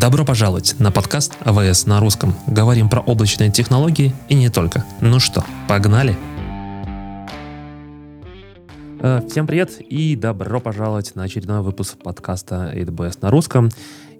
Добро пожаловать на подкаст AWS на русском. Говорим про облачные технологии и не только. Ну что, погнали? Э, всем привет и добро пожаловать на очередной выпуск подкаста AWS на русском.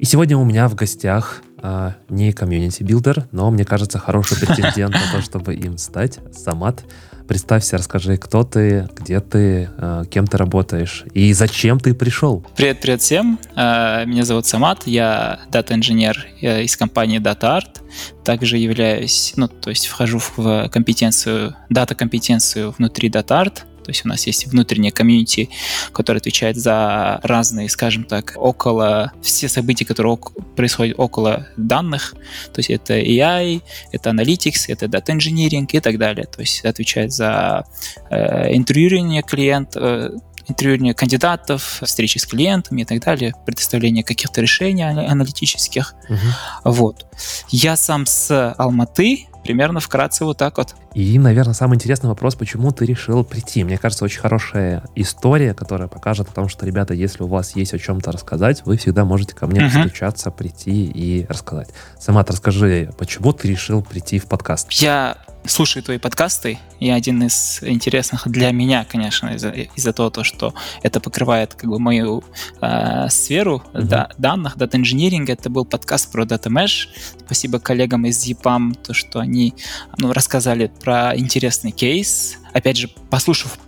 И сегодня у меня в гостях э, не community builder, но, мне кажется, хороший претендент на то, чтобы им стать, Самат. Представься, расскажи, кто ты, где ты, э, кем ты работаешь и зачем ты пришел. Привет, привет всем. Э, меня зовут Самат, я дата-инженер из компании DataArt. Также являюсь, ну, то есть вхожу в компетенцию, дата-компетенцию внутри DataArt. То есть у нас есть внутренняя комьюнити, которая отвечает за разные, скажем так, около все события, которые ок- происходят около данных. То есть это AI, это Analytics, это Data Engineering и так далее. То есть отвечает за э, интервьюирование клиента, э, интервьюирование кандидатов, встречи с клиентами и так далее, предоставление каких-то решений аналитических. Угу. Вот. Я сам с Алматы, примерно вкратце вот так вот. И, наверное, самый интересный вопрос, почему ты решил прийти? Мне кажется, очень хорошая история, которая покажет о том, что, ребята, если у вас есть о чем-то рассказать, вы всегда можете ко мне uh-huh. постучаться, прийти и рассказать. Самат, расскажи, почему ты решил прийти в подкаст? Я слушаю твои подкасты, и один из интересных для меня, конечно, из-за, из-за того, то, что это покрывает как бы мою э, сферу uh-huh. да, данных, дата-инжиниринга, это был подкаст про Data Mesh. Спасибо коллегам из EPAM, то, что они ну, рассказали про интересный кейс. Опять же, послушав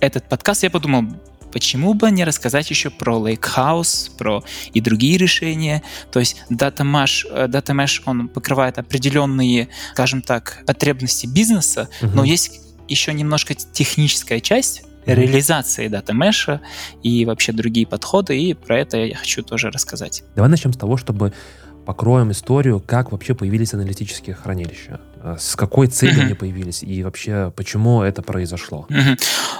этот подкаст, я подумал, почему бы не рассказать еще про Lakehouse, про и другие решения. То есть Data Mesh, э, Data Mesh он покрывает определенные, скажем так, потребности бизнеса, uh-huh. но есть еще немножко техническая часть, реализации дата меша и вообще другие подходы, и про это я хочу тоже рассказать. Давай начнем с того, чтобы покроем историю, как вообще появились аналитические хранилища. Э, с какой целью они появились и вообще почему это произошло?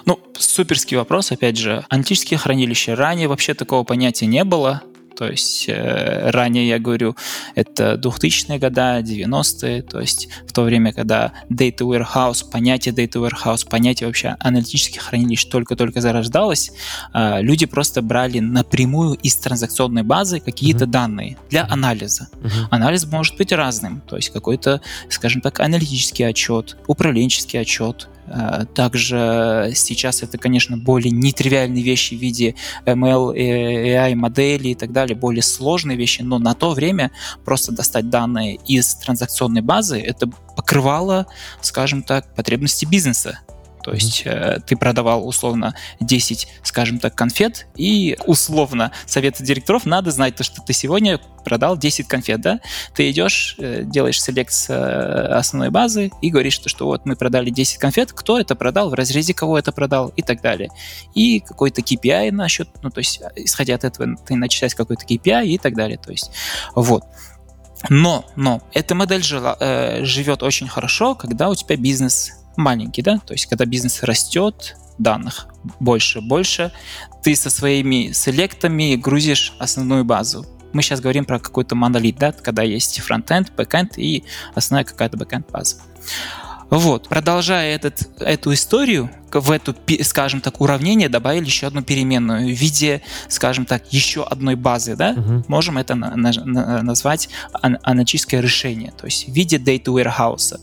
Ну, суперский вопрос, опять же. Аналитические хранилища. Ранее вообще такого понятия не было. То есть э, ранее я говорю, это 2000-е годы, 90-е, то есть в то время, когда Data Warehouse, понятие Data Warehouse, понятие вообще аналитических хранилищ только-только зарождалось, э, люди просто брали напрямую из транзакционной базы какие-то mm-hmm. данные для анализа. Mm-hmm. Анализ может быть разным, то есть какой-то, скажем так, аналитический отчет, управленческий отчет, Э, также сейчас это, конечно, более нетривиальные вещи в виде ML, AI модели и так далее, более сложные вещи, но на то время просто достать данные из транзакционной базы, это покрывало, скажем так, потребности бизнеса. То есть э, ты продавал условно 10, скажем так, конфет, и условно совет директоров надо знать то, что ты сегодня продал 10 конфет, да? Ты идешь, э, делаешь селект с э, основной базы и говоришь, что, что вот мы продали 10 конфет, кто это продал, в разрезе кого это продал и так далее. И какой-то KPI насчет, ну то есть исходя от этого ты начислять какой-то KPI и так далее. То есть вот. Но, но эта модель жила, э, живет очень хорошо, когда у тебя бизнес маленький, да, то есть когда бизнес растет, данных больше, больше, ты со своими селектами грузишь основную базу. Мы сейчас говорим про какой-то монолит, да, когда есть фронтенд, бэкенд и основная какая-то бэкенд база. Вот, продолжая этот, эту историю, в эту, скажем так, уравнение добавили еще одну переменную в виде, скажем так, еще одной базы, да? Uh-huh. Можем это на, на, назвать аналитическое решение, то есть в виде data warehouse.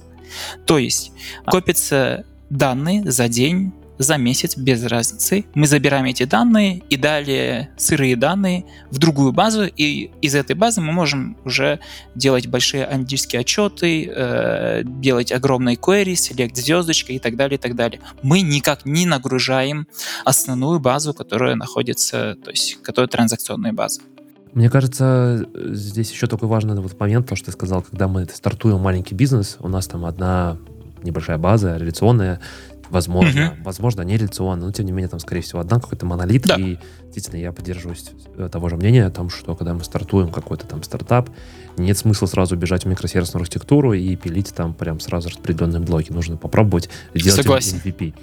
То есть копятся данные за день, за месяц, без разницы. Мы забираем эти данные и далее сырые данные в другую базу, и из этой базы мы можем уже делать большие аналитические отчеты, э, делать огромные query, select звездочка и так далее, и так далее. Мы никак не нагружаем основную базу, которая находится, то есть, которая транзакционная база. Мне кажется, здесь еще такой важный вот момент, то, что ты сказал, когда мы стартуем маленький бизнес, у нас там одна небольшая база реляционная, возможно, uh-huh. возможно, не реляционная, но тем не менее там, скорее всего, одна какой-то монолит, да. и действительно я поддерживаюсь э, того же мнения о том, что когда мы стартуем какой-то там стартап, нет смысла сразу бежать в микросервисную архитектуру и пилить там прям сразу распределенные блоки. Нужно попробовать сделать Согласен. MVP.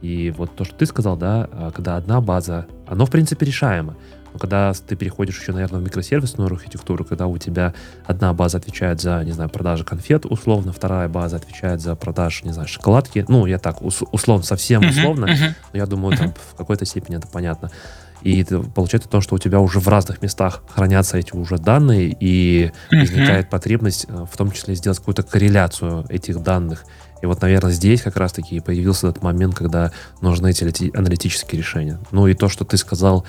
И вот то, что ты сказал, да, а, когда одна база, оно, в принципе, решаемо. Но когда ты переходишь еще, наверное, в микросервисную архитектуру, когда у тебя одна база отвечает за, не знаю, продажи конфет, условно, вторая база отвечает за продажу, не знаю, шоколадки, ну, я так, условно, совсем условно, но я думаю, там в какой-то степени это понятно. И получается то, что у тебя уже в разных местах хранятся эти уже данные, и возникает потребность э, в том числе сделать какую-то корреляцию этих данных. И вот, наверное, здесь как раз-таки появился этот момент, когда нужны эти аналитические решения. Ну и то, что ты сказал,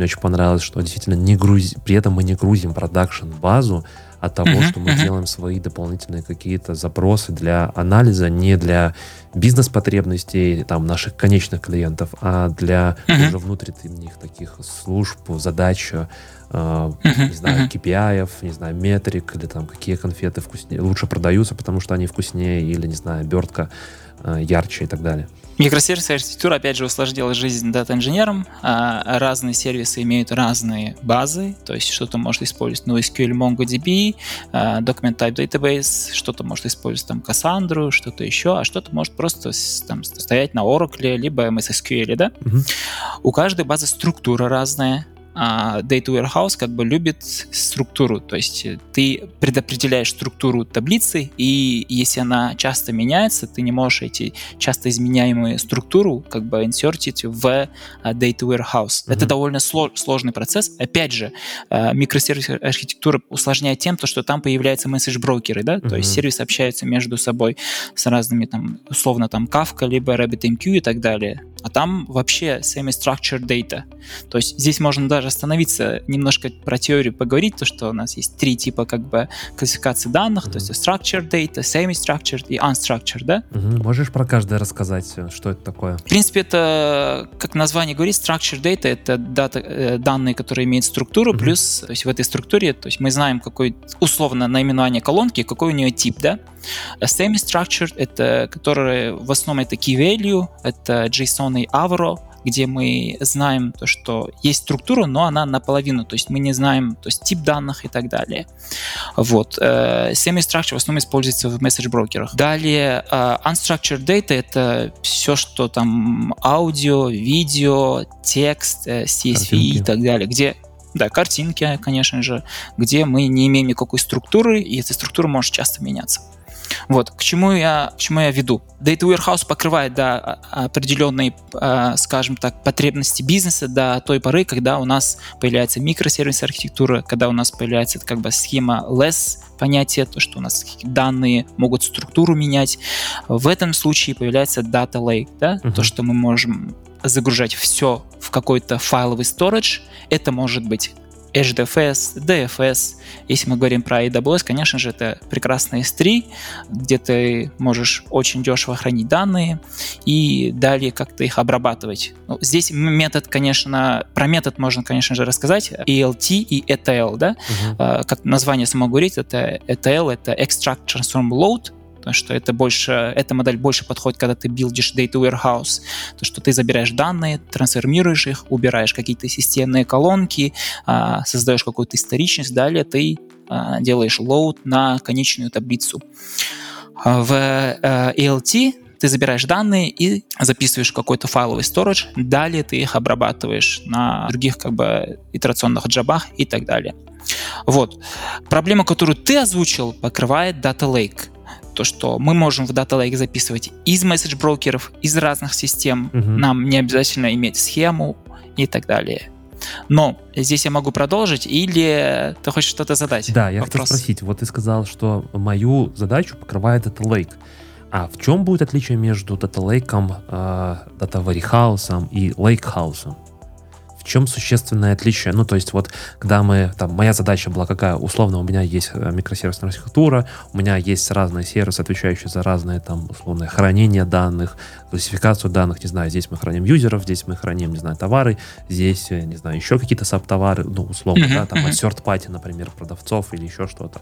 мне очень понравилось, что действительно не грузи, при этом мы не грузим продакшн-базу, от того, uh-huh, что мы uh-huh. делаем свои дополнительные какие-то запросы для анализа, не для бизнес-потребностей там, наших конечных клиентов, а для uh-huh. уже внутренних таких служб, задач, э, uh-huh, не знаю, uh-huh. KPI, не знаю, метрик, или там какие конфеты вкуснее, лучше продаются, потому что они вкуснее, или, не знаю, обертка э, ярче и так далее. Микросервисная архитектура, опять же, усложнила жизнь дата-инженерам. А, разные сервисы имеют разные базы, то есть что-то может использовать NoSQL, MongoDB, а, Document Type Database, что-то может использовать там Cassandra, что-то еще, а что-то может просто там, стоять на Oracle, либо MS SQL, да? Угу. У каждой базы структура разная, а Data Warehouse как бы любит структуру, то есть ты предопределяешь структуру таблицы, и если она часто меняется, ты не можешь эти часто изменяемые структуру как бы инсертить в а, Data Warehouse. Mm-hmm. Это довольно сложный процесс. Опять же, а, микросервис архитектура усложняет тем, то, что там появляются месседж-брокеры, да, mm-hmm. то есть сервисы общаются между собой с разными там, условно там Kafka, либо RabbitMQ и так далее. А там вообще semi-structured data. То есть здесь можно даже остановиться, немножко про теорию поговорить, то, что у нас есть три типа как бы классификации данных, mm-hmm. то есть structured data, semi-structured и unstructured, да? Mm-hmm. Можешь про каждое рассказать, что это такое? В принципе, это, как название говорит, structured data — это дата, э, данные, которые имеют структуру, mm-hmm. плюс то есть в этой структуре, то есть мы знаем, какой условно наименование колонки, какой у нее тип, да? Semi-structured — это которые в основном это key value, это JSON и Avro, где мы знаем то, что есть структура, но она наполовину, то есть мы не знаем то есть тип данных и так далее. Вот. Э, semi-structure в основном используется в месседж-брокерах. Далее, uh, unstructured data — это все, что там аудио, видео, текст, CSV Картинки. и так далее, где да, картинки, конечно же, где мы не имеем никакой структуры, и эта структура может часто меняться. Вот, к чему я, к чему я веду. Data Warehouse покрывает да, определенные, а, скажем так, потребности бизнеса до той поры, когда у нас появляется микросервис архитектура, когда у нас появляется как бы схема less понятие, то, что у нас данные могут структуру менять. В этом случае появляется Data Lake, да, uh-huh. то, что мы можем загружать все в какой-то файловый storage. Это может быть HDFS, DFS. Если мы говорим про AWS, конечно же, это прекрасный S3, где ты можешь очень дешево хранить данные и далее как-то их обрабатывать. Ну, здесь метод, конечно, про метод можно, конечно же, рассказать. ELT и ETL, да? Uh-huh. Как название само говорит, это ETL, это Extract Transform Load, потому что это больше, эта модель больше подходит, когда ты билдишь data warehouse, то, что ты забираешь данные, трансформируешь их, убираешь какие-то системные колонки, а, создаешь какую-то историчность, далее ты а, делаешь load на конечную таблицу. А, в ELT ты забираешь данные и записываешь какой-то файловый storage, далее ты их обрабатываешь на других как бы итерационных джабах и так далее. Вот. Проблема, которую ты озвучил, покрывает Data Lake то, что мы можем в Data Lake записывать из месседж-брокеров, из разных систем. Угу. Нам не обязательно иметь схему и так далее. Но здесь я могу продолжить, или ты хочешь что-то задать? Да, я хотел спросить. Вот ты сказал, что мою задачу покрывает Data Lake. А в чем будет отличие между Data Lake, э, Data Warehouse и Lakehouse? В чем существенное отличие? Ну, то есть вот, когда мы, там, моя задача была какая? Условно, у меня есть э, микросервисная архитектура, у меня есть разные сервисы, отвечающие за разные, там, условно, хранение данных, классификацию данных, не знаю, здесь мы храним юзеров, здесь мы храним, не знаю, товары, здесь, э, не знаю, еще какие-то саб-товары, ну, условно, да, там, от third party, например, продавцов или еще что-то.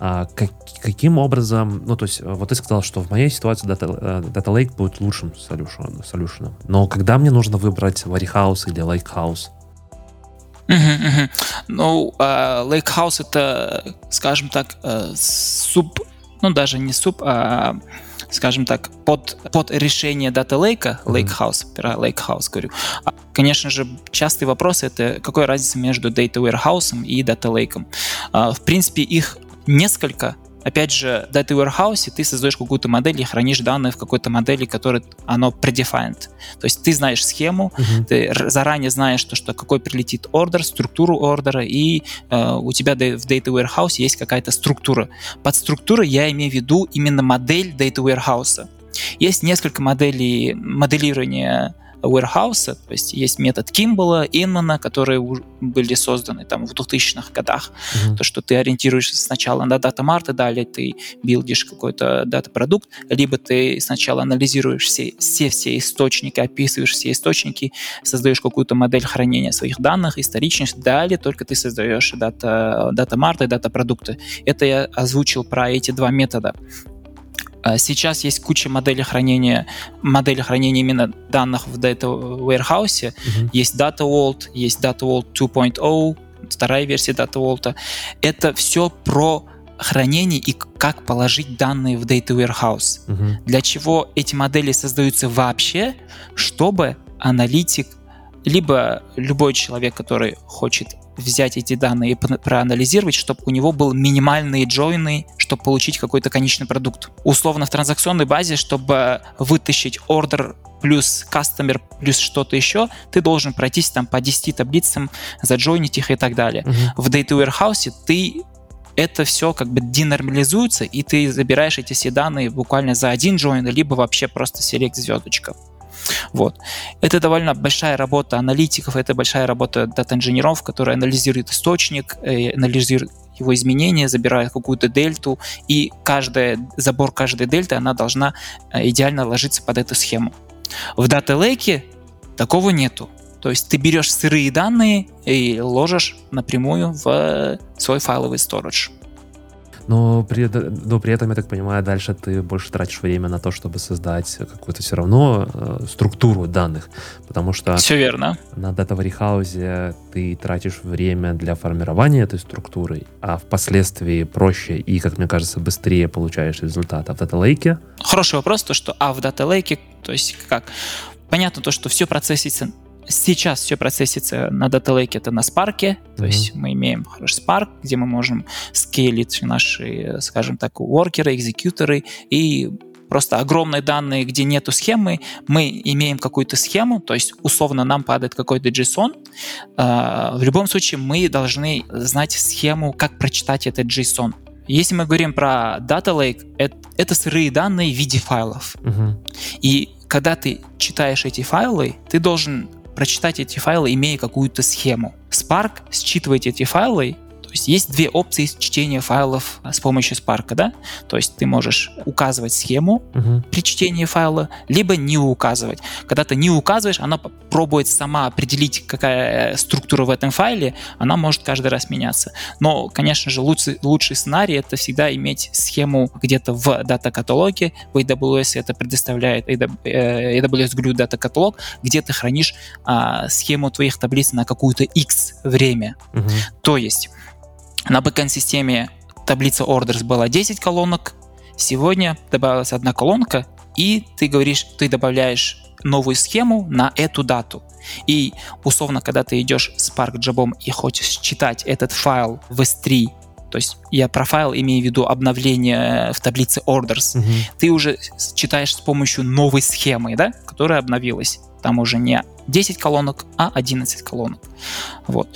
А, как, каким образом, ну, то есть, вот ты сказал, что в моей ситуации Data, э, Data Lake будет лучшим solution, solution. Но когда мне нужно выбрать Warehouse или Lakehouse? Uh-huh, uh-huh. Ну, uh, Lakehouse это, скажем так, uh, суп, ну даже не суп, а скажем так, под, под решение Data Lake, Lakehouse, про Lakehouse говорю. А, конечно же, частый вопрос это какая разница между Data Warehouse и Data Lake. Uh, в принципе, их несколько, опять же, Data Warehouse ты создаешь какую-то модель и хранишь данные в какой-то модели, которая оно predefined. То есть ты знаешь схему, uh-huh. ты заранее знаешь, то, что какой прилетит ордер, структуру ордера, и э, у тебя в Data Warehouse есть какая-то структура. Под структурой я имею в виду именно модель Data Warehouse. Есть несколько моделей моделирования warehouse, то есть есть метод Кимбала, Инмана, которые были созданы там в 2000-х годах. Mm-hmm. То, что ты ориентируешься сначала на дата марта, далее ты билдишь какой-то дата-продукт, либо ты сначала анализируешь все, все, все источники, описываешь все источники, создаешь какую-то модель хранения своих данных, историчность, далее только ты создаешь дата, дата марта и дата продукты. Это я озвучил про эти два метода. А сейчас есть куча моделей хранения, модели хранения именно данных в Data Warehouse. Uh-huh. Есть Data Vault, есть Data Vault 2.0, вторая версия Data Vault. Это все про хранение и как положить данные в Data Warehouse. Uh-huh. Для чего эти модели создаются вообще? Чтобы аналитик либо любой человек, который хочет взять эти данные и проанализировать, чтобы у него был минимальные джойны, чтобы получить какой-то конечный продукт. Условно в транзакционной базе, чтобы вытащить ордер плюс кастомер, плюс что-то еще, ты должен пройтись там по 10 таблицам, заджойнить их и так далее. Uh-huh. В Data Warehouse ты это все как бы денормализуется, и ты забираешь эти все данные буквально за один join, либо вообще просто селект звездочка. Вот. Это довольно большая работа аналитиков, это большая работа дата-инженеров, которые анализируют источник, э, анализируют его изменения, забирают какую-то дельту, и каждая, забор каждой дельты, она должна э, идеально ложиться под эту схему. В Data Lake такого нету. То есть ты берешь сырые данные и ложишь напрямую в свой файловый storage. Но при, но при этом, я так понимаю, дальше ты больше тратишь время на то, чтобы создать какую-то все равно э, структуру данных, потому что все верно. на Data Warehouse ты тратишь время для формирования этой структуры, а впоследствии проще и, как мне кажется, быстрее получаешь результат. А в Data Lake? Хороший вопрос, то что а в Data Lake, то есть как? Понятно то, что все процессится Сейчас все процессится на Data Lake, это на Spark, mm-hmm. то есть мы имеем хороший Spark, где мы можем скейлить наши, скажем так, воркеры, экзекьюторы и просто огромные данные, где нету схемы, мы имеем какую-то схему, то есть условно нам падает какой-то JSON. А, в любом случае мы должны знать схему, как прочитать этот JSON. Если мы говорим про Data Lake, это, это сырые данные в виде файлов. Uh-huh. И когда ты читаешь эти файлы, ты должен прочитать эти файлы, имея какую-то схему. Spark считывает эти файлы есть есть две опции чтения файлов а, с помощью Spark, да? То есть ты можешь указывать схему uh-huh. при чтении файла, либо не указывать. Когда ты не указываешь, она пробует сама определить, какая э, структура в этом файле, она может каждый раз меняться. Но, конечно же, лучший, лучший сценарий это всегда иметь схему где-то в дата-каталоге. В AWS это предоставляет AWS э, Glue Data Catalog, где ты хранишь а, схему твоих таблиц на какую-то X время. Uh-huh. То есть на бэкэнд-системе таблица orders была 10 колонок, сегодня добавилась одна колонка, и ты говоришь, ты добавляешь новую схему на эту дату. И условно, когда ты идешь с Spark Job и хочешь читать этот файл в S3, то есть я про файл имею в виду обновление в таблице orders, угу. ты уже читаешь с помощью новой схемы, да, которая обновилась. Там уже не 10 колонок, а 11 колонок. Вот.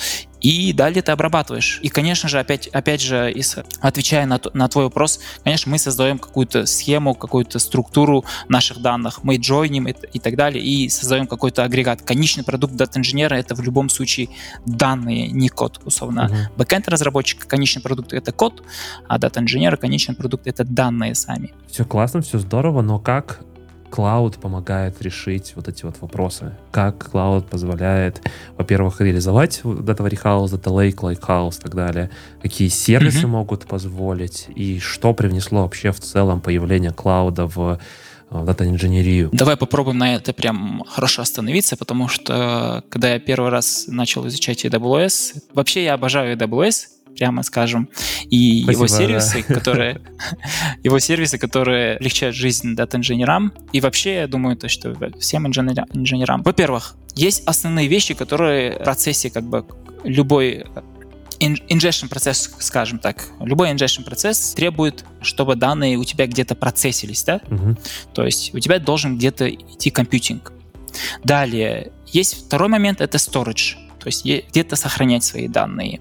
И далее ты обрабатываешь. И, конечно же, опять, опять же, отвечая на, на твой вопрос, конечно, мы создаем какую-то схему, какую-то структуру наших данных, мы джойним и, и так далее, и создаем какой-то агрегат. Конечный продукт дата-инженера — это в любом случае данные, не код, условно. Uh-huh. Бэкэнд-разработчика конечный продукт — это код, а дата-инженера конечный продукт — это данные сами. Все классно, все здорово, но как клауд помогает решить вот эти вот вопросы. Как клауд позволяет, во-первых, реализовать Data Warehouse, Data Lake, Lakehouse и так далее. Какие сервисы mm-hmm. могут позволить и что привнесло вообще в целом появление клауда в дата-инженерию. Давай попробуем на это прям хорошо остановиться, потому что когда я первый раз начал изучать AWS, вообще я обожаю AWS, прямо скажем, и Спасибо, его сервисы, да. которые его сервисы, которые облегчают жизнь дата-инженерам, и вообще, я думаю, то, что всем инженерам. Во-первых, есть основные вещи, которые в процессе как бы любой ingestion процесс, скажем так, любой ingestion процесс требует, чтобы данные у тебя где-то процессились, да? Угу. То есть у тебя должен где-то идти компьютинг. Далее, есть второй момент, это storage, то есть где-то сохранять свои данные.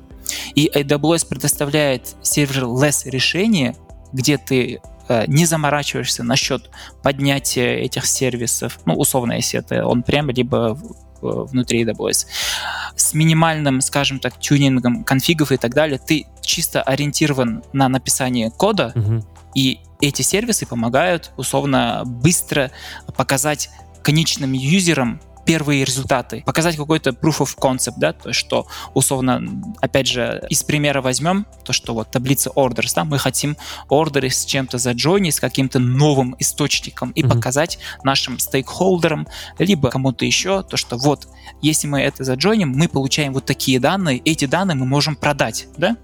И AWS предоставляет serverless решение, где ты э, не заморачиваешься насчет поднятия этих сервисов, ну, условно, если это он прямо либо внутри AWS, с минимальным, скажем так, тюнингом конфигов и так далее, ты чисто ориентирован на написание кода, угу. и эти сервисы помогают условно быстро показать конечным юзерам первые результаты, показать какой-то proof of concept, да, то есть что условно, опять же, из примера возьмем то, что вот таблица orders, да, мы хотим ордеры с чем-то заджойнить, с каким-то новым источником и mm-hmm. показать нашим стейкхолдерам, либо кому-то еще, то, что вот, если мы это заджойним, мы получаем вот такие данные, эти данные мы можем продать, да,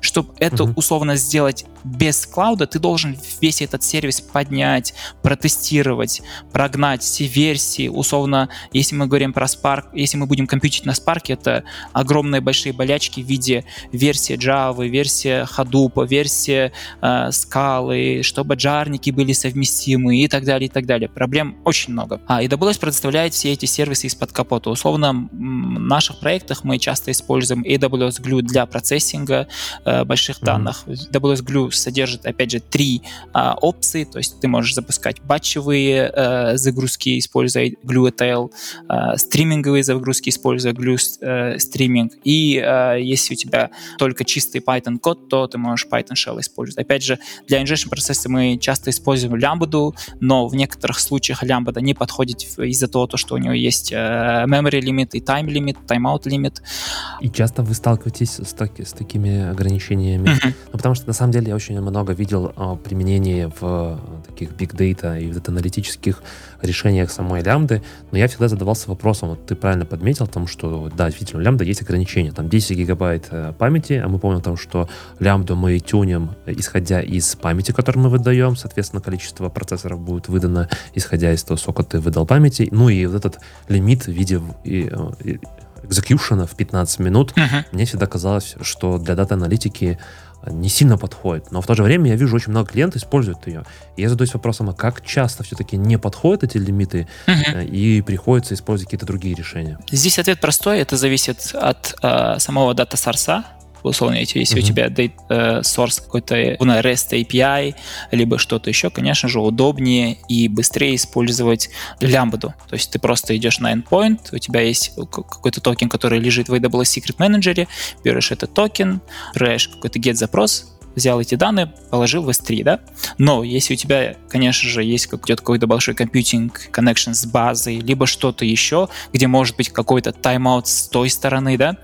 чтобы это mm-hmm. условно сделать без клауда, ты должен весь этот сервис поднять, протестировать, прогнать все версии. Условно, если мы говорим про Spark, если мы будем компьютить на Spark, это огромные большие болячки в виде версии Java, версия Hadoop, версия э, Scala, чтобы джарники были совместимы и так далее, и так далее. Проблем очень много. А AWS предоставляет все эти сервисы из-под капота. Условно, в наших проектах мы часто используем AWS Glue для процессинга, э, больших mm-hmm. данных. AWS Glue содержит, опять же, три э, опции, то есть ты можешь запускать батчевые э, загрузки, используя GlueTL, э, стриминговые загрузки, используя Glue э, стриминг, и э, если у тебя только чистый Python код, то ты можешь Python Shell использовать. Опять же, для injection процесса мы часто используем Lambda, но в некоторых случаях Lambda не подходит из-за того, что у него есть э, memory лимит и time лимит, timeout лимит. И часто вы сталкиваетесь с, таки, с такими ограничениями. Mm-hmm. Ну, потому что на самом деле я очень много видел а, применений в а, таких big data и вот аналитических решениях самой лямбды, но я всегда задавался вопросом, вот ты правильно подметил, том, что да, действительно, у лямбда есть ограничения, там 10 гигабайт э, памяти, а мы помним том, что лямбду мы тюним, исходя из памяти, которую мы выдаем, соответственно, количество процессоров будет выдано, исходя из того, сколько ты выдал памяти, ну и вот этот лимит в виде и, и, экзекьюшена в 15 минут, uh-huh. мне всегда казалось, что для дата-аналитики не сильно подходит. Но в то же время я вижу, очень много клиентов используют ее. И я задаюсь вопросом, а как часто все-таки не подходят эти лимиты uh-huh. и приходится использовать какие-то другие решения? Здесь ответ простой. Это зависит от э, самого data source а условно, если mm-hmm. у тебя data, э, source какой-то REST API, либо что-то еще, конечно же, удобнее и быстрее использовать лямбду. То есть ты просто идешь на endpoint, у тебя есть какой-то токен, который лежит в AWS Secret Manager, берешь этот токен, отправляешь какой-то get запрос, взял эти данные, положил в S3, да? Но если у тебя, конечно же, есть какой-то большой computing, connection с базой, либо что-то еще, где может быть какой-то тайм-аут с той стороны, да, mm-hmm.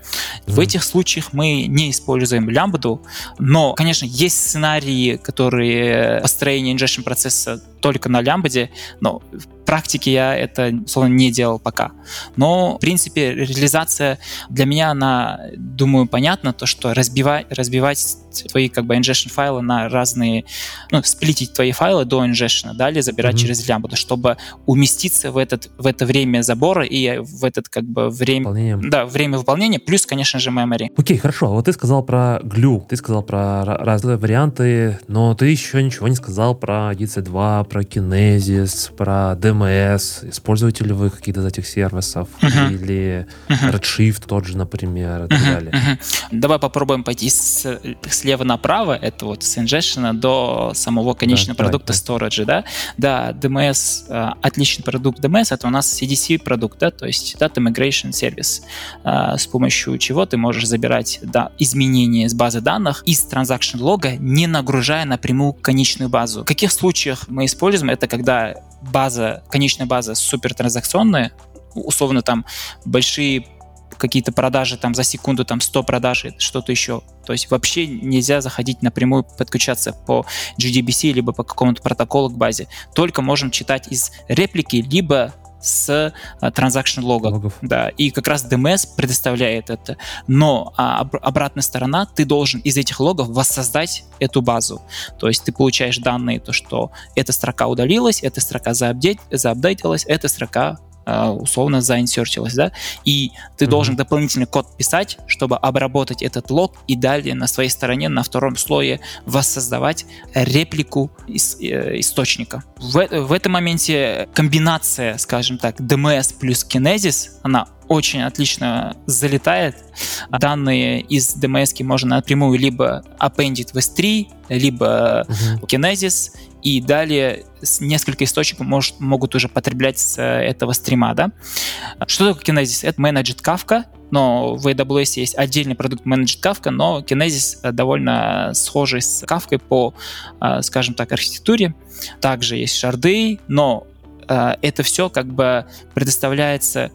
в этих случаях мы не используем лямбду, но, конечно, есть сценарии, которые построение ingestion процесса только на лямбде, но в практике я это, условно, не делал пока. Но, в принципе, реализация для меня, она, думаю, понятна, то, что разбивать, разбивать твои как бы ingestion файлы на разные, ну, сплитить твои файлы до ingestion, далее забирать mm-hmm. через лямбду, чтобы уместиться в, этот, в это время забора и в этот как бы время, Выполнение. да, время выполнения, плюс, конечно же, memory. Окей, okay, хорошо. Вот ты сказал про glue, ты сказал про разные варианты, но ты еще ничего не сказал про EC2, про Kinesis, про DMS. Используете ли вы какие-то из этих сервисов? Uh-huh. Или uh-huh. Redshift тот же, например, и так uh-huh. далее? Uh-huh. Давай попробуем пойти с, слева направо, это вот с ingestion до самого конечного да, продукта да, storage, да? Да, DMS, э, отличный продукт DMS, это у нас CDC продукт, да, то есть Data Migration Service, э, с помощью чего ты можешь забирать да, изменения из базы данных из transaction лога, не нагружая напрямую конечную базу. В каких случаях мы используем используем, это когда база, конечная база супертранзакционная, условно там большие какие-то продажи там за секунду, там 100 продаж, что-то еще. То есть вообще нельзя заходить напрямую, подключаться по GDBC, либо по какому-то протоколу к базе. Только можем читать из реплики, либо с а, транзакшн логов. логов. Да, и как раз DMS предоставляет это. Но а, об, обратная сторона, ты должен из этих логов воссоздать эту базу. То есть ты получаешь данные, то, что эта строка удалилась, эта строка заапдейт, заапдейтилась, эта строка условно заинсертилась, да, и ты mm-hmm. должен дополнительный код писать, чтобы обработать этот лог и далее на своей стороне, на втором слое воссоздавать реплику из, э, источника. В, в этом моменте комбинация, скажем так, DMS плюс Kinesis, она очень отлично залетает. Данные из DMS можно напрямую либо appended в S3, либо uh-huh. Kinesis, и далее несколько источников может, могут уже потреблять с этого стрима. Да? Что такое Kinesis? Это Managed Kafka, но в AWS есть отдельный продукт Managed Kafka, но Kinesis довольно схожий с Kafka по, а, скажем так, архитектуре. Также есть шарды, но это все как бы предоставляется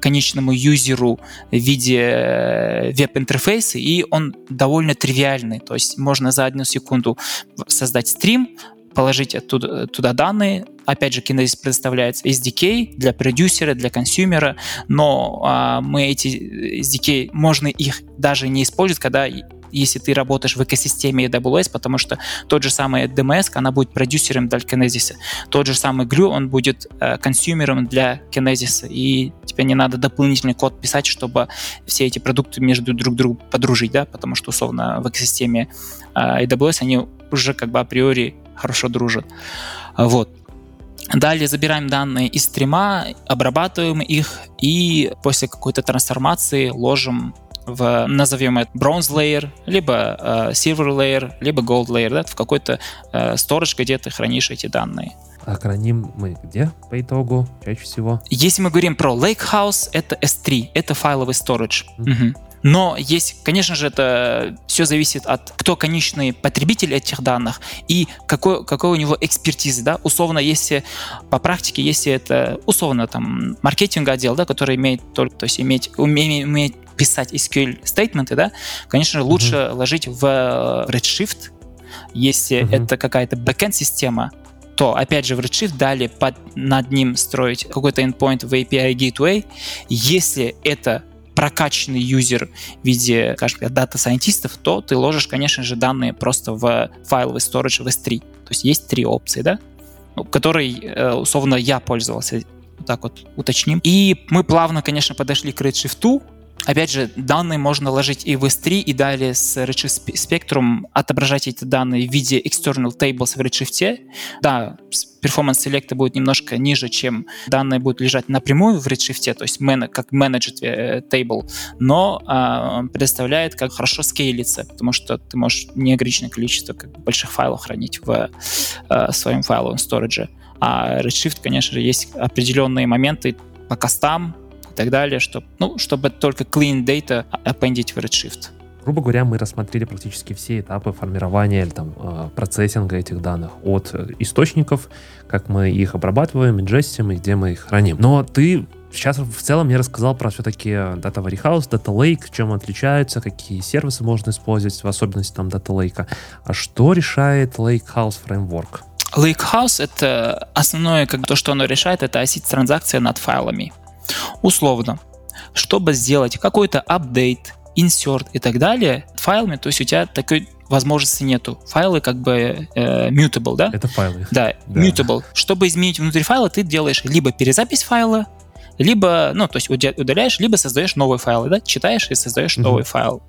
конечному юзеру в виде э, веб-интерфейса, и он довольно тривиальный. То есть можно за одну секунду создать стрим, положить оттуда, туда данные. Опять же, Kinesis предоставляется SDK для продюсера, для консюмера, но а, мы эти SDK, можно их даже не использовать, когда если ты работаешь в экосистеме AWS, потому что тот же самый DMS, она будет продюсером для Kinesis. Тот же самый Glue, он будет э, консюмером для Kinesis, и тебе не надо дополнительный код писать, чтобы все эти продукты между друг другом подружить, да, потому что, условно, в экосистеме э, AWS они уже как бы априори хорошо дружат. Вот. Далее забираем данные из стрима, обрабатываем их и после какой-то трансформации ложим в, назовем это bronze layer, либо э, silver layer, либо gold layer, да, в какой-то э, storage, где ты хранишь эти данные. А храним мы где по итогу чаще всего? Если мы говорим про Lakehouse, это S3, это файловый storage. Mm-hmm. Угу. Но есть, конечно же, это все зависит от кто конечный потребитель этих данных и какой, какой у него экспертизы, да, условно, если по практике, если это условно там маркетинг отдел, да, который имеет только, то есть иметь, умеет, умеет писать SQL statement ы, да, конечно лучше mm-hmm. ложить в Redshift, если mm-hmm. это какая-то backend система, то, опять же, в Redshift далее под, над ним строить какой-то endpoint в API Gateway. Если это прокачанный юзер в виде, скажем, дата-сайентистов, то ты ложишь, конечно же, данные просто в файловый storage в S3. То есть есть три опции, да, ну, которой, э, условно, я пользовался. Вот так вот уточним. И мы плавно, конечно, подошли к Redshift, Опять же, данные можно ложить и в S3, и далее с Redshift Spectrum отображать эти данные в виде external tables в Redshift. Да, performance select будет немножко ниже, чем данные будут лежать напрямую в Redshift, то есть как managed э, table, но э, предоставляет, как хорошо скейлиться, потому что ты можешь неограниченное количество как, больших файлов хранить в э, своем файловом storage. А Redshift, конечно же, есть определенные моменты по костам, так далее, чтобы, ну, чтобы только clean data appendить в Redshift. Грубо говоря, мы рассмотрели практически все этапы формирования или там э, процессинга этих данных от э, источников, как мы их обрабатываем, инжестим и где мы их храним. Но ты сейчас в целом мне рассказал про все-таки Data Warehouse, Data Lake, чем отличаются, какие сервисы можно использовать, в особенности там Data Lake. А что решает Lakehouse Framework? Lakehouse — это основное, как то, что оно решает, это осить транзакции над файлами. Условно, чтобы сделать какой-то апдейт, insert и так далее файлами, то есть у тебя такой возможности нету. Файлы как бы э, mutable, да? Это файлы. Да, да, mutable. Чтобы изменить внутри файла, ты делаешь либо перезапись файла, либо, ну, то есть удаляешь, либо создаешь новые файлы, да, читаешь и создаешь mm-hmm. новый файл.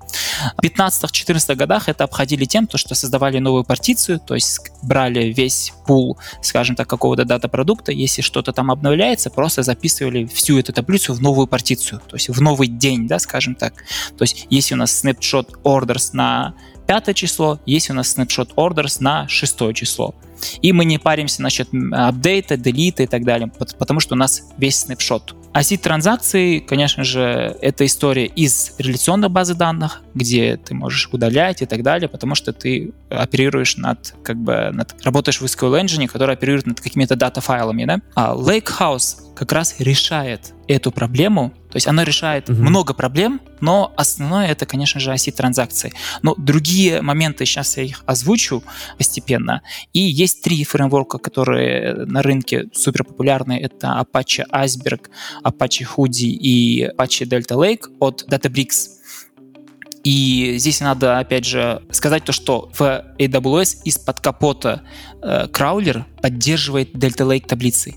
В 15-14 годах это обходили тем, то, что создавали новую партицию, то есть брали весь пул, скажем так, какого-то дата-продукта, если что-то там обновляется, просто записывали всю эту таблицу в новую партицию, то есть в новый день, да, скажем так. То есть если у нас snapshot orders на пятое число, есть у нас snapshot orders на шестое число. И мы не паримся насчет апдейта, делита и так далее, потому что у нас весь снапшот. Оси транзакции, конечно же, это история из реляционной базы данных, где ты можешь удалять и так далее, потому что ты оперируешь над, как бы, над, работаешь в SQL Engine, который оперирует над какими-то дата-файлами, да? А Lakehouse как раз решает эту проблему. То есть оно решает угу. много проблем, но основное это, конечно же, оси транзакций. Но другие моменты, сейчас я их озвучу постепенно. И есть три фреймворка, которые на рынке супер популярны. Это Apache Iceberg, Apache Hudi и Apache Delta Lake от Databricks. И здесь надо, опять же, сказать то, что в AWS из-под капота э, краулер поддерживает Delta Lake таблицы.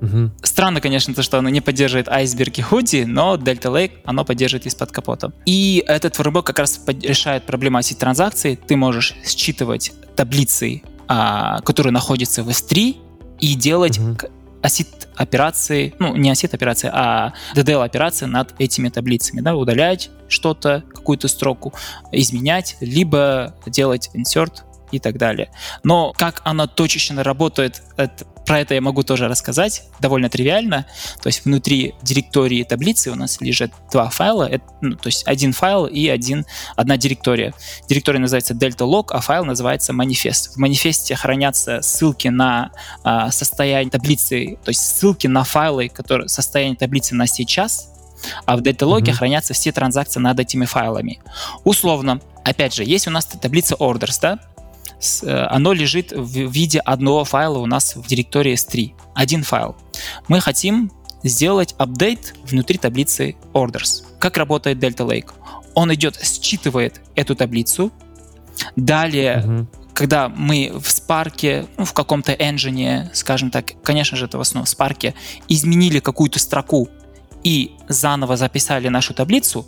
Угу. Странно, конечно, то, что оно не поддерживает айсберг и худи, но Delta Lake оно поддерживает из-под капота. И этот фреймворк как раз решает проблему оси транзакций. Ты можешь считывать таблицы, а, которые находятся в S3, и делать угу. осит операции, ну, не осит операции, а DDL операции над этими таблицами, да, удалять что-то, какую-то строку, изменять, либо делать insert и так далее. Но как она точечно работает, это, про это я могу тоже рассказать, довольно тривиально. То есть внутри директории таблицы у нас лежат два файла, это, ну, то есть один файл и один, одна директория. Директория называется Delta Log, а файл называется манифест. В манифесте хранятся ссылки на а, состояние таблицы, то есть ссылки на файлы, которые состояние таблицы на сейчас, а в даталоге mm-hmm. хранятся все транзакции над этими файлами. Условно, опять же, есть у нас таблица orders, да, Э, оно лежит в виде одного файла у нас в директории S3. Один файл. Мы хотим сделать апдейт внутри таблицы orders. Как работает Delta Lake? Он идет, считывает эту таблицу. Далее, угу. когда мы в Spark, ну, в каком-то engine, скажем так, конечно же, это в основном в Spark, изменили какую-то строку и заново записали нашу таблицу,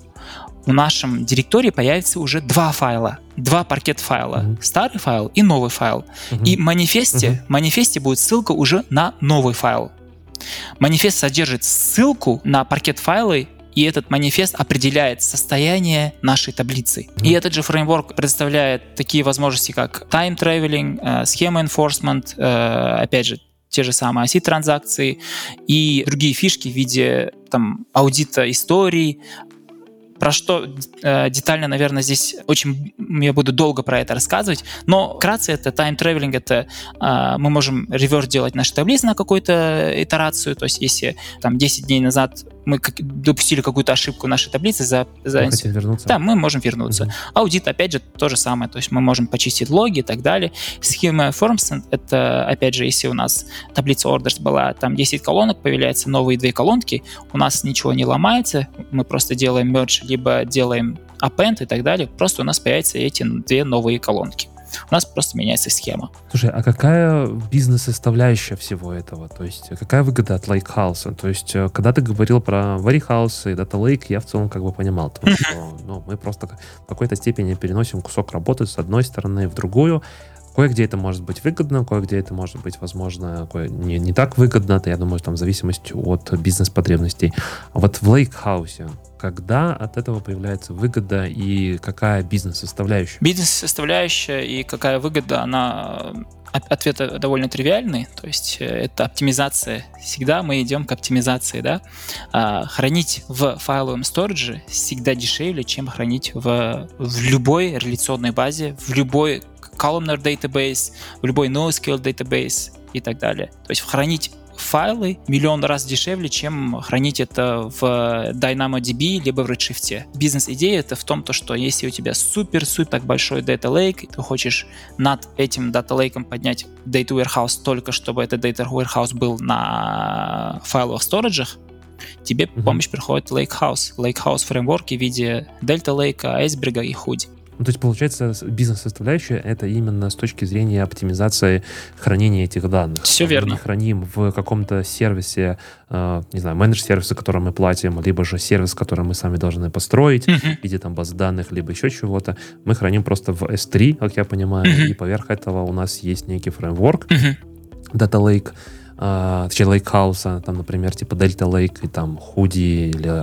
в нашем директории появится уже два файла, два паркет файла, mm-hmm. старый файл и новый файл. Mm-hmm. И в манифесте, mm-hmm. в манифесте будет ссылка уже на новый файл. Манифест содержит ссылку на паркет файлы, и этот манифест определяет состояние нашей таблицы. Mm-hmm. И этот же фреймворк предоставляет такие возможности, как time traveling, э, схема enforcement, э, опять же, те же самые оси транзакции и другие фишки в виде там, аудита историй, про что э, детально, наверное, здесь очень я буду долго про это рассказывать, но вкратце это traveling, это э, мы можем реверс делать наши таблицы на какую-то итерацию, то есть если там 10 дней назад мы допустили какую-то ошибку в нашей таблице, за, за... Мы вернуться. Да, мы можем вернуться. Угу. Аудит, опять же, то же самое, то есть мы можем почистить логи и так далее. Схема Forms, это, опять же, если у нас таблица orders была, там 10 колонок, появляются новые две колонки, у нас ничего не ломается, мы просто делаем merge, либо делаем append и так далее, просто у нас появятся эти две новые колонки у нас просто меняется схема. Слушай, а какая бизнес-составляющая всего этого? То есть какая выгода от Lakehouse? То есть э, когда ты говорил про Warehouse и Data Lake, я в целом как бы понимал, потому что ну, мы просто в какой-то степени переносим кусок работы с одной стороны в другую, Кое-где это может быть выгодно, кое-где это может быть, возможно, не, не так выгодно, это, я думаю, там в зависимости от бизнес-потребностей. А вот в Лейкхаусе, когда от этого появляется выгода и какая бизнес-составляющая? Бизнес-составляющая и какая выгода, она ответ довольно тривиальный, то есть э, это оптимизация. Всегда мы идем к оптимизации, да. А, хранить в файловом сторидже всегда дешевле, чем хранить в, в любой реляционной базе, в любой columnar database, в любой NoSQL database и так далее. То есть хранить файлы миллион раз дешевле, чем хранить это в DynamoDB либо в Redshift. Бизнес-идея это в том, то, что если у тебя супер-супер так большой Data Lake, ты хочешь над этим Data Lake поднять Data Warehouse только, чтобы этот Data Warehouse был на файловых сториджах, тебе mm-hmm. помощь приходит Lakehouse. Lakehouse фреймворки в виде Delta Lake, Iceberg и Hoodie. Ну, то есть, получается, бизнес-составляющая — это именно с точки зрения оптимизации хранения этих данных. Все мы верно. Мы храним в каком-то сервисе, э, не знаю, менедж-сервисы, который мы платим, либо же сервис, который мы сами должны построить, uh-huh. в виде там баз данных, либо еще чего-то. Мы храним просто в S3, как я понимаю, uh-huh. и поверх этого у нас есть некий фреймворк, uh-huh. Data Lake, э, точнее, Lakehouse, там, например, типа Delta Lake, и там Hoodie или Э,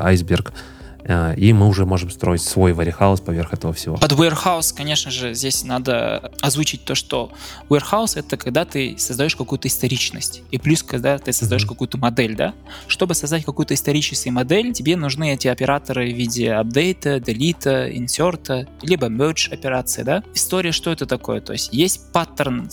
и мы уже можем строить свой warehouse поверх этого всего. Под warehouse, конечно же, здесь надо озвучить то, что warehouse — это когда ты создаешь какую-то историчность, и плюс, когда ты создаешь mm-hmm. какую-то модель, да? Чтобы создать какую-то историческую модель, тебе нужны эти операторы в виде апдейта, делита, инсерта, либо merge операции, да? История, что это такое? То есть есть паттерн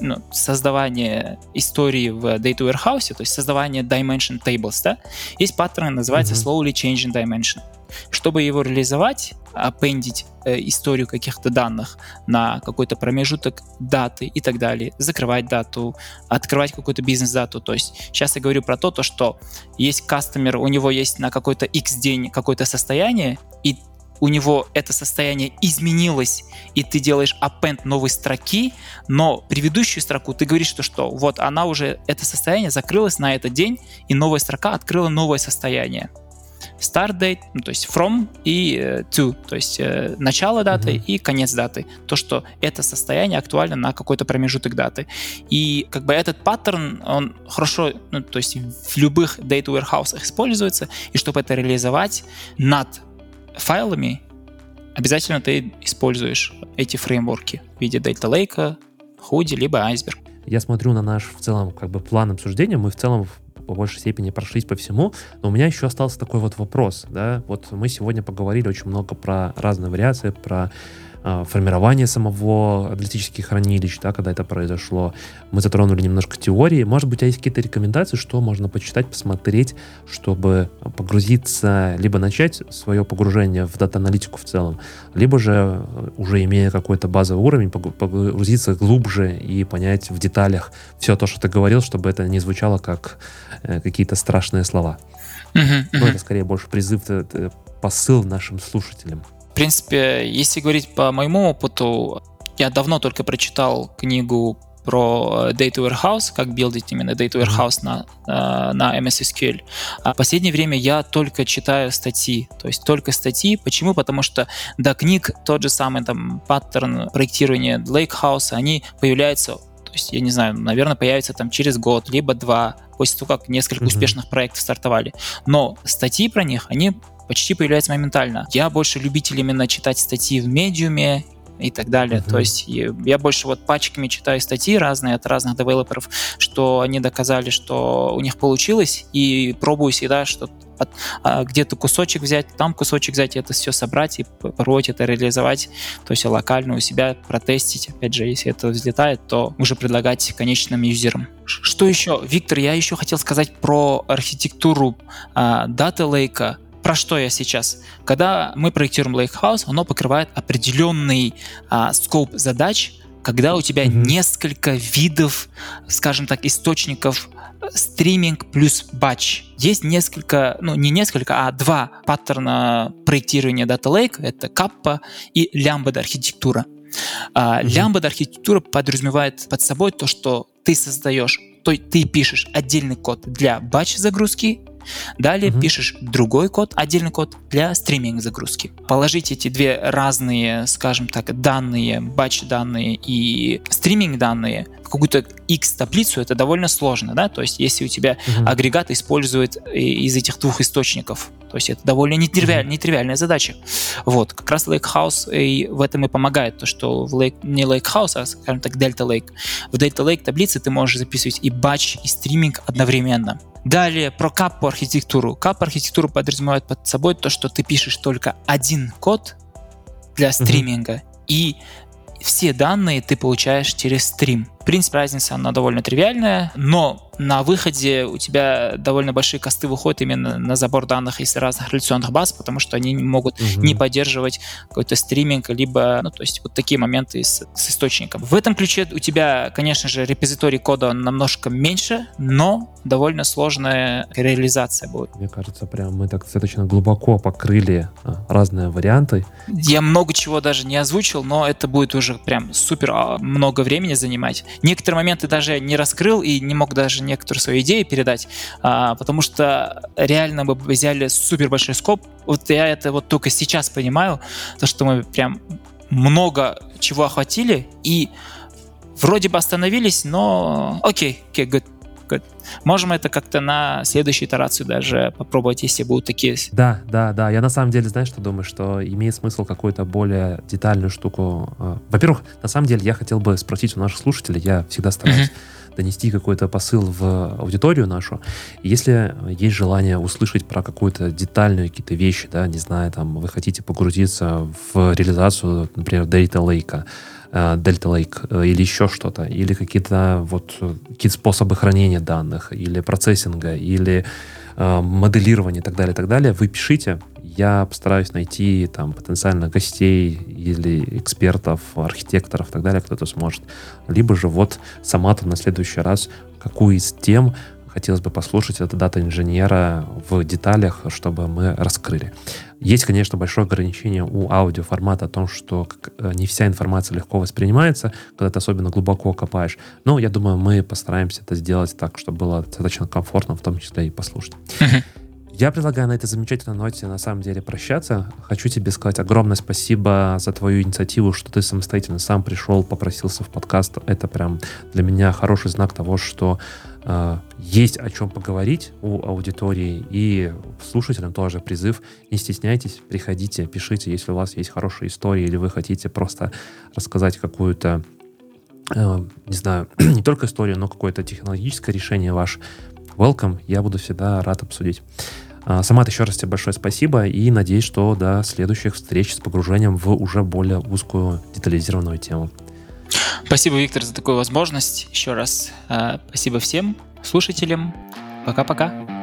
ну, создавания истории в Data Warehouse, то есть создавание dimension tables, да? Есть паттерн, называется mm-hmm. slowly changing dimension. Чтобы его реализовать, аппендить э, историю каких-то данных на какой-то промежуток даты и так далее, закрывать дату, открывать какую-то бизнес-дату. То есть сейчас я говорю про то, то, что есть кастомер, у него есть на какой-то X день какое-то состояние, и у него это состояние изменилось, и ты делаешь append новой строки, но предыдущую строку ты говоришь, что, что вот она уже, это состояние закрылось на этот день, и новая строка открыла новое состояние start date, ну, то есть from и э, to, то есть э, начало даты mm-hmm. и конец даты. То, что это состояние актуально на какой-то промежуток даты. И как бы этот паттерн, он хорошо, ну, то есть в любых data warehouse используется, и чтобы это реализовать над файлами, обязательно ты используешь эти фреймворки в виде Data Lake, Hoodie, либо Iceberg. Я смотрю на наш в целом как бы план обсуждения. Мы в целом по большей степени прошлись по всему, но у меня еще остался такой вот вопрос, да, вот мы сегодня поговорили очень много про разные вариации, про формирование самого аналитических хранилищ, да, когда это произошло. Мы затронули немножко теории. Может быть, у тебя есть какие-то рекомендации, что можно почитать, посмотреть, чтобы погрузиться, либо начать свое погружение в дата-аналитику в целом, либо же, э, уже имея какой-то базовый уровень, погрузиться глубже и понять в деталях все то, что ты говорил, чтобы это не звучало как э, какие-то страшные слова. Uh-huh, uh-huh. Но это скорее больше призыв, э, посыл нашим слушателям. В принципе, если говорить по моему опыту, я давно только прочитал книгу про Data Warehouse, как билдить именно Data Warehouse на, э, на MS SQL. А в последнее время я только читаю статьи, то есть только статьи. Почему? Потому что до книг тот же самый там паттерн проектирования Lakehouse, они появляются то есть, я не знаю, наверное, появится там через год, либо два, после того, как несколько mm-hmm. успешных проектов стартовали. Но статьи про них, они почти появляется моментально. Я больше любитель именно читать статьи в медиуме и так далее. Uh-huh. То есть я больше вот пачками читаю статьи разные от разных девелоперов, что они доказали, что у них получилось, и пробую всегда что а, где-то кусочек взять, там кусочек взять, это все собрать и попробовать это реализовать, то есть локально у себя протестить. Опять же, если это взлетает, то уже предлагать конечным юзерам. Что еще? Виктор, я еще хотел сказать про архитектуру а, Data Lake про что я сейчас? Когда мы проектируем Lakehouse, оно покрывает определенный а, скоп задач, когда у тебя mm-hmm. несколько видов, скажем так, источников э, стриминг плюс батч. Есть несколько, ну не несколько, а два паттерна проектирования Data Lake. Это Kappa и Lambda архитектура. Uh, mm-hmm. Lambda архитектура подразумевает под собой то, что ты создаешь, то ты пишешь отдельный код для батч загрузки Далее угу. пишешь другой код, отдельный код для стриминг загрузки. Положить эти две разные, скажем так, данные, батч данные и стриминг данные в какую-то X таблицу, это довольно сложно, да, то есть если у тебя угу. агрегат использует из этих двух источников, то есть это довольно нетривиаль, нетривиальная задача. Вот, как раз Lakehouse и в этом и помогает, то что в Lake, не Lakehouse, а, скажем так, Delta Lake. В Delta Lake таблице ты можешь записывать и батч, и стриминг одновременно. Далее про капу архитектуру. Кап архитектуру подразумевает под собой то, что ты пишешь только один код для стриминга, mm-hmm. и все данные ты получаешь через стрим. В принципе, разница, она довольно тривиальная, но на выходе у тебя довольно большие косты выходят именно на забор данных из разных реляционных баз, потому что они могут угу. не поддерживать какой-то стриминг, либо, ну, то есть вот такие моменты с, с источником. В этом ключе у тебя, конечно же, репозиторий кода намножко меньше, но довольно сложная реализация будет. Мне кажется, прям мы так достаточно глубоко покрыли а, разные варианты. Я много чего даже не озвучил, но это будет уже прям супер а, много времени занимать. Некоторые моменты даже не раскрыл и не мог даже некоторые свои идеи передать, а, потому что реально мы взяли супер большой скоп. Вот я это вот только сейчас понимаю, то, что мы прям много чего охватили и вроде бы остановились, но окей, окей, good. Good. Можем это как-то на следующую итерацию даже попробовать, если будут такие. Да, да, да. Я на самом деле, знаешь, что думаю, что имеет смысл какую-то более детальную штуку. А, во-первых, на самом деле я хотел бы спросить у наших слушателей, я всегда стараюсь mm-hmm донести какой-то посыл в аудиторию нашу. Если есть желание услышать про какую-то детальную какие-то вещи, да, не знаю, там, вы хотите погрузиться в реализацию, например, Data Lake, э, Delta Lake э, или еще что-то, или какие-то вот какие-то способы хранения данных, или процессинга, или э, моделирования и так далее, и так далее, вы пишите, я постараюсь найти там потенциально гостей или экспертов, архитекторов и так далее, кто-то сможет. Либо же вот сама-то на следующий раз какую из тем хотелось бы послушать от дата-инженера в деталях, чтобы мы раскрыли. Есть, конечно, большое ограничение у аудиоформата о том, что э, не вся информация легко воспринимается, когда ты особенно глубоко копаешь. Но я думаю, мы постараемся это сделать так, чтобы было достаточно комфортно, в том числе и послушать. Я предлагаю на этой замечательной ноте на самом деле прощаться. Хочу тебе сказать огромное спасибо за твою инициативу, что ты самостоятельно сам пришел, попросился в подкаст. Это прям для меня хороший знак того, что есть о чем поговорить у аудитории и слушателям тоже призыв. Не стесняйтесь, приходите, пишите, если у вас есть хорошие истории или вы хотите просто рассказать какую-то э, не знаю, не только историю, но какое-то технологическое решение ваше welcome, я буду всегда рад обсудить. А, Самат, еще раз тебе большое спасибо и надеюсь, что до следующих встреч с погружением в уже более узкую детализированную тему. Спасибо, Виктор, за такую возможность. Еще раз э, спасибо всем слушателям. Пока-пока.